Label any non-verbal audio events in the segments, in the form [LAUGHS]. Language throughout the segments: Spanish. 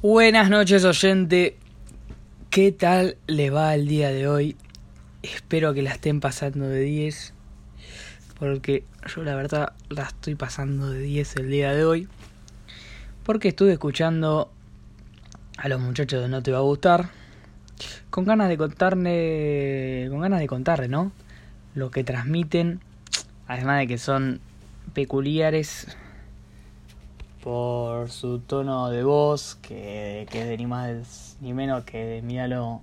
Buenas noches oyente, ¿qué tal le va el día de hoy? Espero que la estén pasando de 10, porque yo la verdad la estoy pasando de 10 el día de hoy, porque estuve escuchando a los muchachos de No Te Va a Gustar, con ganas de contarle, con ganas de contarle, ¿no? Lo que transmiten, además de que son peculiares por su tono de voz, que, que es de ni más ni menos que de Mialo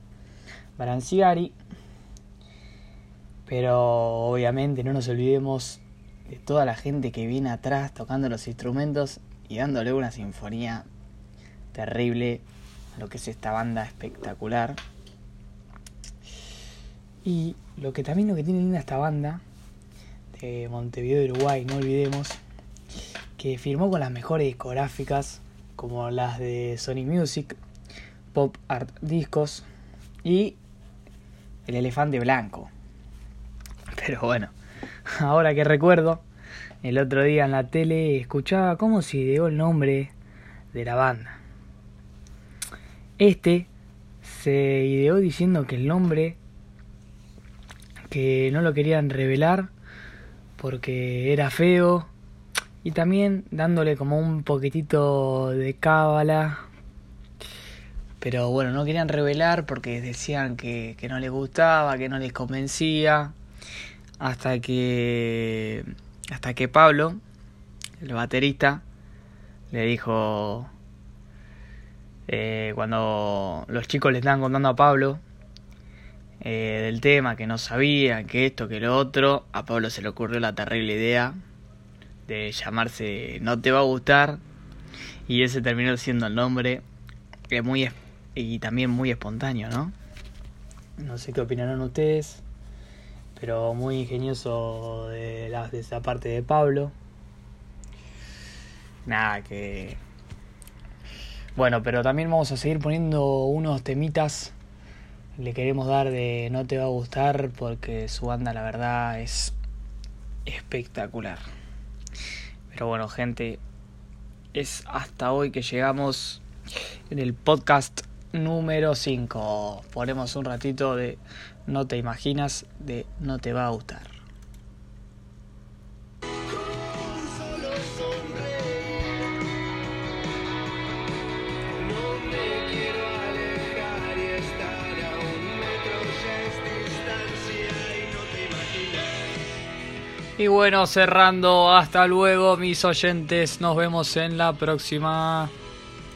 Baranciari. Pero obviamente no nos olvidemos de toda la gente que viene atrás tocando los instrumentos y dándole una sinfonía terrible a lo que es esta banda espectacular. Y lo que también lo que tiene linda esta banda de Montevideo de Uruguay, no olvidemos, firmó con las mejores discográficas como las de Sony Music, Pop Art Discos y El Elefante Blanco. [LAUGHS] Pero bueno, [LAUGHS] ahora que recuerdo, el otro día en la tele escuchaba cómo se ideó el nombre de la banda. Este se ideó diciendo que el nombre que no lo querían revelar porque era feo y también dándole como un poquitito de cábala. Pero bueno, no querían revelar porque decían que, no les gustaba, que no les convencía. Hasta que. Hasta que Pablo, el baterista, le dijo. Eh, cuando los chicos le estaban contando a Pablo eh, del tema, que no sabía, que esto, que lo otro, a Pablo se le ocurrió la terrible idea de llamarse No te va a gustar y ese terminó siendo el nombre que muy y también muy espontáneo, ¿no? No sé qué opinarán ustedes, pero muy ingenioso de, la, de esa parte de Pablo. Nada, que... Bueno, pero también vamos a seguir poniendo unos temitas. Le queremos dar de No te va a gustar porque su banda la verdad es espectacular. Pero bueno, gente, es hasta hoy que llegamos en el podcast número 5. Ponemos un ratito de No te imaginas, de No te va a gustar. Y bueno, cerrando, hasta luego mis oyentes, nos vemos en la próxima.